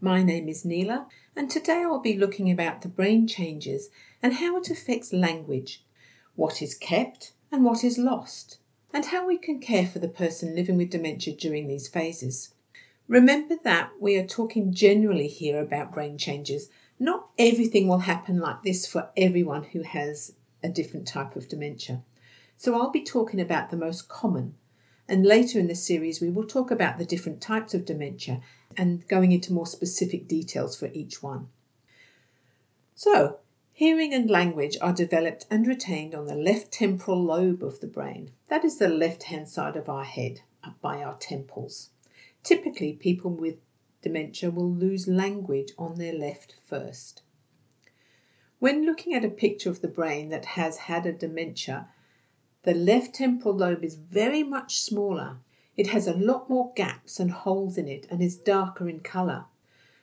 My name is Nela, and today I'll be looking about the brain changes and how it affects language, what is kept and what is lost, and how we can care for the person living with dementia during these phases. Remember that we are talking generally here about brain changes. Not everything will happen like this for everyone who has a different type of dementia. So I'll be talking about the most common and later in the series, we will talk about the different types of dementia and going into more specific details for each one. So, hearing and language are developed and retained on the left temporal lobe of the brain. That is the left hand side of our head, up by our temples. Typically, people with dementia will lose language on their left first. When looking at a picture of the brain that has had a dementia, the left temporal lobe is very much smaller. It has a lot more gaps and holes in it and is darker in colour.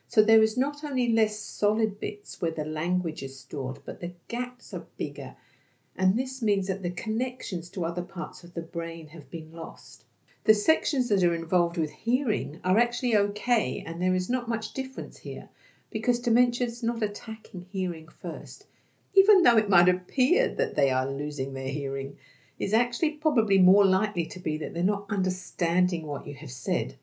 So there is not only less solid bits where the language is stored, but the gaps are bigger, and this means that the connections to other parts of the brain have been lost. The sections that are involved with hearing are actually okay, and there is not much difference here because dementia is not attacking hearing first, even though it might appear that they are losing their hearing is actually probably more likely to be that they're not understanding what you have said.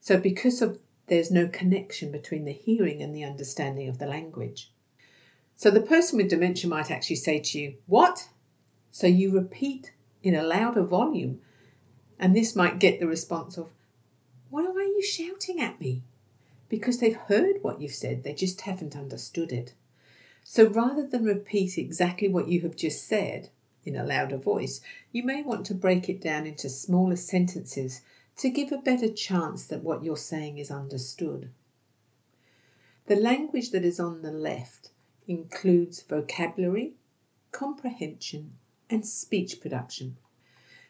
So, because of there's no connection between the hearing and the understanding of the language. So, the person with dementia might actually say to you, What? So, you repeat in a louder volume, and this might get the response of, Why are you shouting at me? Because they've heard what you've said, they just haven't understood it. So, rather than repeat exactly what you have just said, in a louder voice, you may want to break it down into smaller sentences to give a better chance that what you're saying is understood. The language that is on the left includes vocabulary, comprehension, and speech production.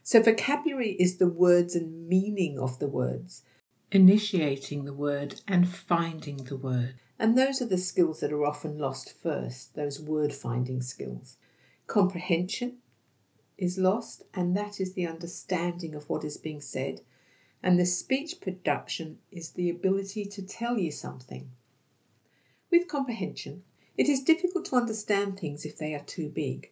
So, vocabulary is the words and meaning of the words, initiating the word and finding the word. And those are the skills that are often lost first, those word finding skills. Comprehension is lost, and that is the understanding of what is being said. And the speech production is the ability to tell you something. With comprehension, it is difficult to understand things if they are too big.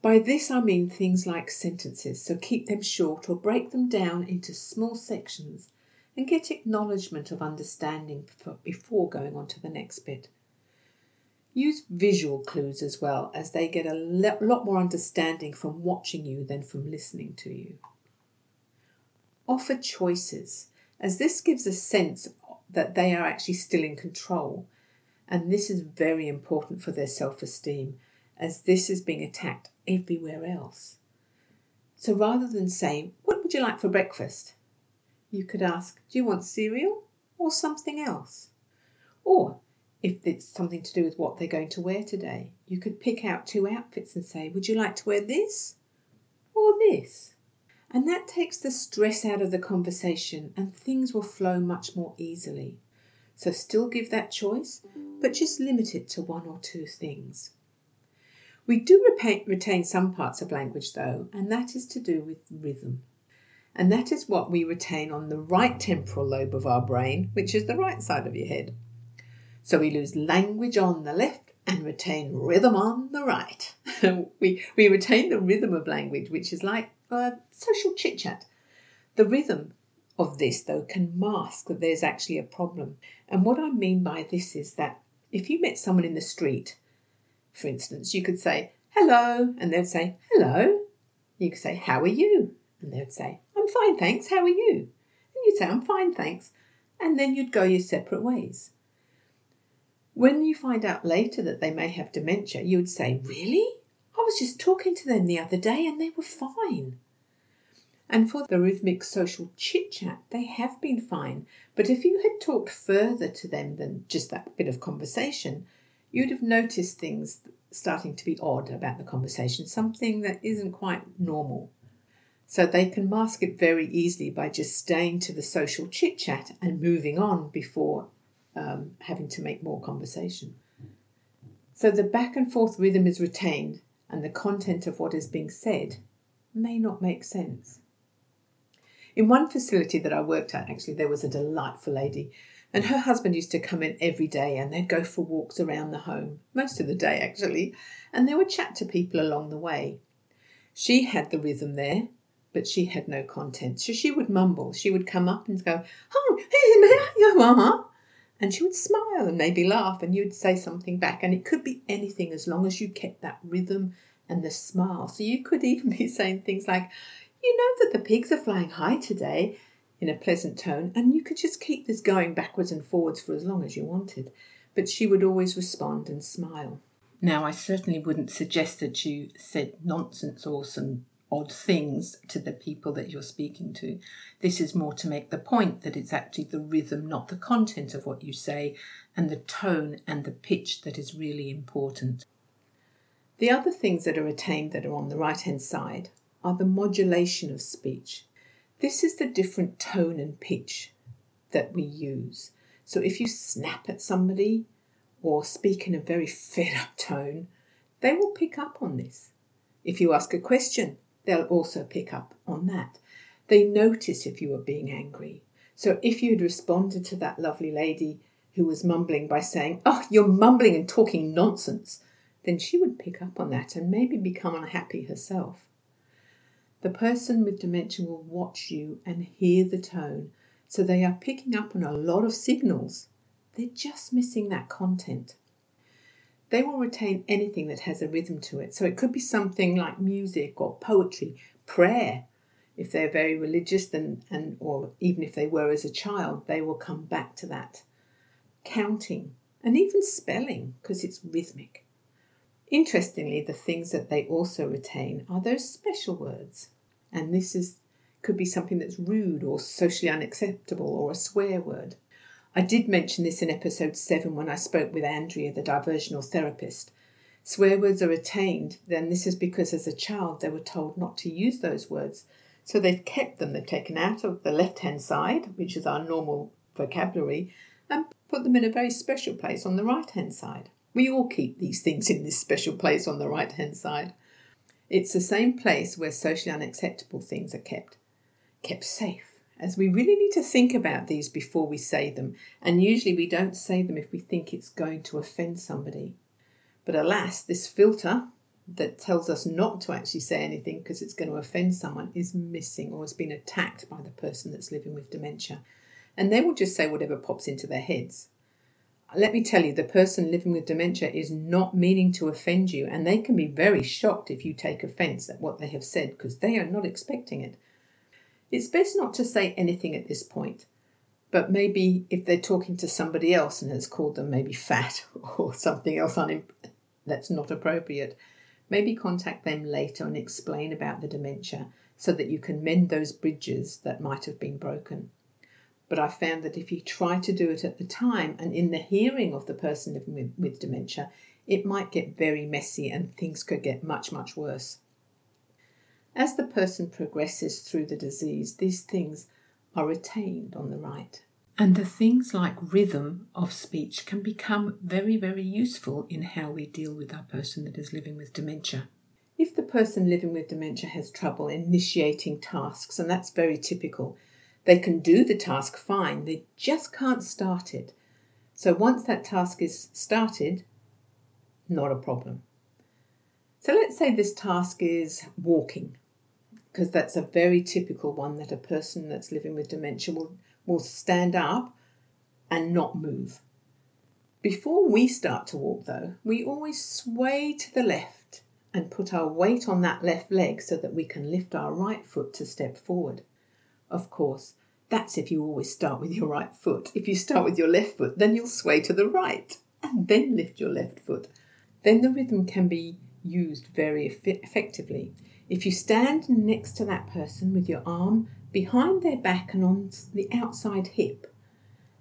By this I mean things like sentences, so keep them short or break them down into small sections and get acknowledgement of understanding before going on to the next bit. Use visual clues as well, as they get a lot more understanding from watching you than from listening to you. Offer choices, as this gives a sense that they are actually still in control. And this is very important for their self esteem, as this is being attacked everywhere else. So rather than say, What would you like for breakfast? you could ask, Do you want cereal or something else? Or if it's something to do with what they're going to wear today. You could pick out two outfits and say, Would you like to wear this or this? And that takes the stress out of the conversation and things will flow much more easily. So still give that choice, but just limit it to one or two things. We do retain some parts of language though, and that is to do with rhythm. And that is what we retain on the right temporal lobe of our brain, which is the right side of your head. So we lose language on the left and retain rhythm on the right. we, we retain the rhythm of language, which is like a social chit chat. The rhythm of this, though, can mask that there's actually a problem. And what I mean by this is that if you met someone in the street, for instance, you could say, hello, and they'd say, hello. You could say, how are you? And they'd say, I'm fine, thanks, how are you? And you'd say, I'm fine, thanks. And then you'd go your separate ways. When you find out later that they may have dementia, you would say, Really? I was just talking to them the other day and they were fine. And for the rhythmic social chit chat, they have been fine. But if you had talked further to them than just that bit of conversation, you'd have noticed things starting to be odd about the conversation, something that isn't quite normal. So they can mask it very easily by just staying to the social chit chat and moving on before um, having to make more conversation. So the back and forth rhythm is retained, and the content of what is being said may not make sense. In one facility that I worked at, actually, there was a delightful lady, And her husband used to come in every day and they'd go for walks around the home, most of the day actually, and they would chat to people along the way. She had the rhythm there, but she had no content. So she would mumble. She would come up and go, Oh, hey, mama. And she would smile and maybe laugh, and you'd say something back. And it could be anything as long as you kept that rhythm and the smile. So you could even be saying things like, You know that the pigs are flying high today in a pleasant tone, and you could just keep this going backwards and forwards for as long as you wanted. But she would always respond and smile. Now, I certainly wouldn't suggest that you said nonsense or some odd things to the people that you're speaking to. This is more to make the point that it's actually the rhythm, not the content of what you say, and the tone and the pitch that is really important. The other things that are attained that are on the right hand side are the modulation of speech. This is the different tone and pitch that we use. So if you snap at somebody or speak in a very fed up tone, they will pick up on this. If you ask a question, they'll also pick up on that. They notice if you are being angry. So if you had responded to that lovely lady who was mumbling by saying, Oh, you're mumbling and talking nonsense, then she would pick up on that and maybe become unhappy herself. The person with dementia will watch you and hear the tone, so they are picking up on a lot of signals. They're just missing that content. They will retain anything that has a rhythm to it. So it could be something like music or poetry, prayer. If they're very religious, then and or even if they were as a child, they will come back to that. Counting and even spelling because it's rhythmic. Interestingly, the things that they also retain are those special words. And this is could be something that's rude or socially unacceptable or a swear word. I did mention this in episode 7 when I spoke with Andrea, the diversional therapist. Swear words are attained, then this is because as a child they were told not to use those words. So they've kept them, they've taken out of the left hand side, which is our normal vocabulary, and put them in a very special place on the right hand side. We all keep these things in this special place on the right hand side. It's the same place where socially unacceptable things are kept, kept safe, as we really need to think about these before we say them, and usually we don't say them if we think it's going to offend somebody. But alas, this filter that tells us not to actually say anything because it's going to offend someone is missing or has been attacked by the person that's living with dementia. And they will just say whatever pops into their heads let me tell you, the person living with dementia is not meaning to offend you, and they can be very shocked if you take offence at what they have said because they are not expecting it. It's best not to say anything at this point, but maybe if they're talking to somebody else and has called them maybe fat or something else un- that's not appropriate, maybe contact them later and explain about the dementia so that you can mend those bridges that might have been broken. But I found that if you try to do it at the time and in the hearing of the person living with, with dementia, it might get very messy and things could get much, much worse. As the person progresses through the disease, these things are retained on the right. And the things like rhythm of speech can become very, very useful in how we deal with our person that is living with dementia. If the person living with dementia has trouble initiating tasks, and that's very typical, they can do the task fine, they just can't start it. So once that task is started, not a problem. So let's say this task is walking, because that's a very typical one that a person that's living with dementia will, will stand up and not move. Before we start to walk, though, we always sway to the left and put our weight on that left leg so that we can lift our right foot to step forward. Of course, that's if you always start with your right foot. If you start with your left foot, then you'll sway to the right and then lift your left foot. Then the rhythm can be used very effectively. If you stand next to that person with your arm behind their back and on the outside hip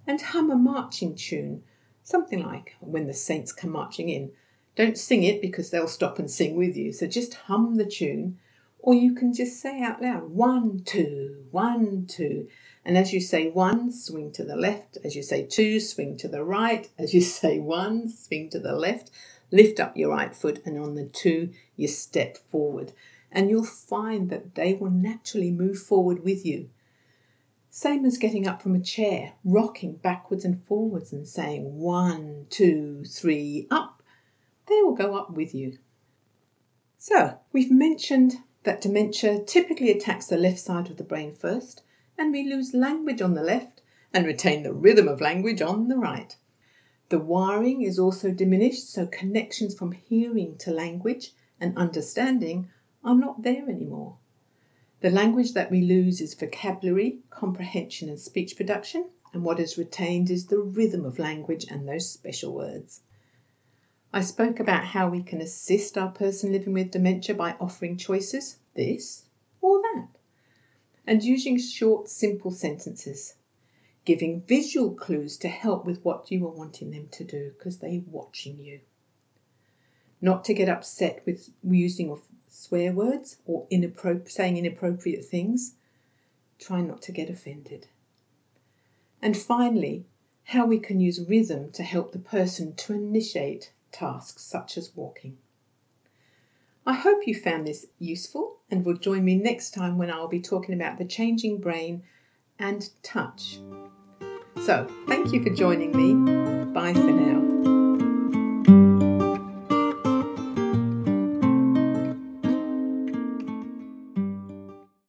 and hum a marching tune, something like When the Saints Come Marching In. Don't sing it because they'll stop and sing with you, so just hum the tune or you can just say out loud, one, two, one, two. And as you say one, swing to the left. As you say two, swing to the right. As you say one, swing to the left. Lift up your right foot, and on the two, you step forward. And you'll find that they will naturally move forward with you. Same as getting up from a chair, rocking backwards and forwards and saying one, two, three, up. They will go up with you. So, we've mentioned that dementia typically attacks the left side of the brain first, and we lose language on the left and retain the rhythm of language on the right. The wiring is also diminished, so connections from hearing to language and understanding are not there anymore. The language that we lose is vocabulary, comprehension, and speech production, and what is retained is the rhythm of language and those special words. I spoke about how we can assist our person living with dementia by offering choices this or that, and using short, simple sentences, giving visual clues to help with what you are wanting them to do because they're watching you. Not to get upset with using swear words or saying inappropriate things. Try not to get offended. And finally, how we can use rhythm to help the person to initiate tasks such as walking. I hope you found this useful and will join me next time when I'll be talking about the changing brain and touch. So, thank you for joining me. Bye for now.